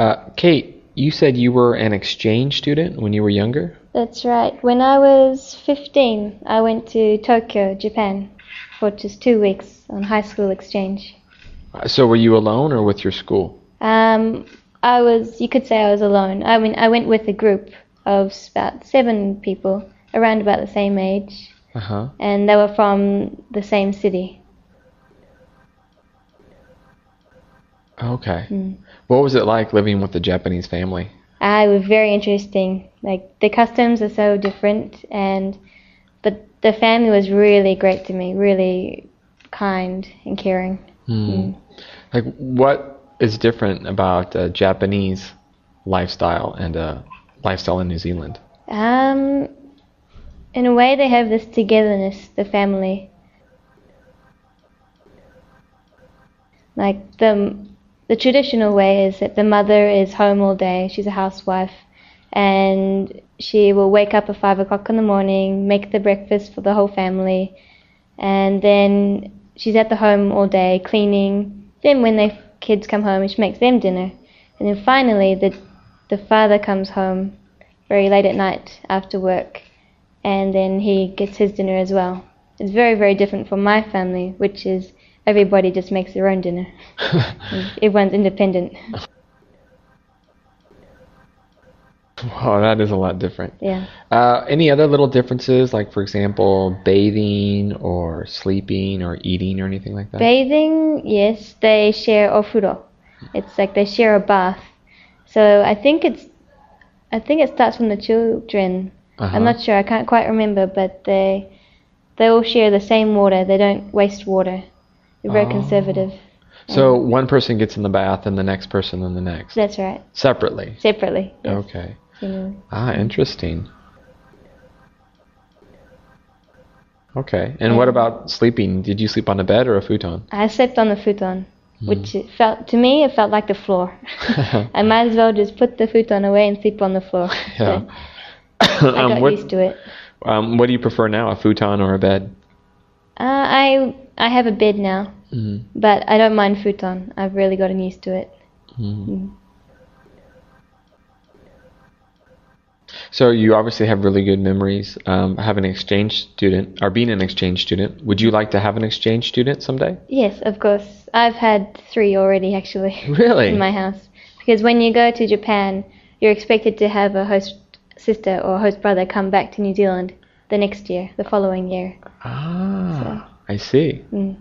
Uh, Kate, you said you were an exchange student when you were younger? That's right. When I was 15, I went to Tokyo, Japan, for just two weeks on high school exchange. Uh, So were you alone or with your school? Um, I was, you could say I was alone. I mean, I went with a group of about seven people, around about the same age, Uh huh. and they were from the same city. Okay. Mm. What was it like living with a Japanese family? I was very interesting. Like the customs are so different, and but the family was really great to me, really kind and caring. Hmm. Like, what is different about a Japanese lifestyle and a lifestyle in New Zealand? Um, in a way, they have this togetherness, the family. Like the the traditional way is that the mother is home all day. She's a housewife, and she will wake up at five o'clock in the morning, make the breakfast for the whole family, and then she's at the home all day cleaning. Then when the kids come home, she makes them dinner, and then finally the the father comes home very late at night after work, and then he gets his dinner as well. It's very, very different from my family, which is everybody just makes their own dinner. Everyone's independent. Wow, that is a lot different. Yeah. Uh, any other little differences, like for example, bathing or sleeping or eating or anything like that? Bathing, yes, they share ofuro. It's like they share a bath. So I think it's, I think it starts from the children. Uh-huh. I'm not sure. I can't quite remember, but they, they all share the same water. They don't waste water. They're very Oh. conservative. So one person gets in the bath and the next person in the next, That's right. separately. Separately. Yes. Okay. Generally. Ah, interesting. Okay. And what about sleeping? Did you sleep on a bed or a futon? I slept on the futon, Hmm. which felt to me it felt like the floor. I might as well just put the futon away and sleep on the floor. Yeah. So I got um, what, used to it. um, what do you prefer now, a futon or a bed? Uh, I I have a bed now, Mhm. but I don't mind futon. I've really gotten used to it. Mhm. So you obviously have really good memories. Um, having an exchange student or being an exchange student. Would you like to have an exchange student someday? Yes, of course. I've had three already actually Really? in my house. Because when you go to Japan, you're expected to have a host sister or host brother come back to New Zealand the next year, the following year. Ah, I see. Mm.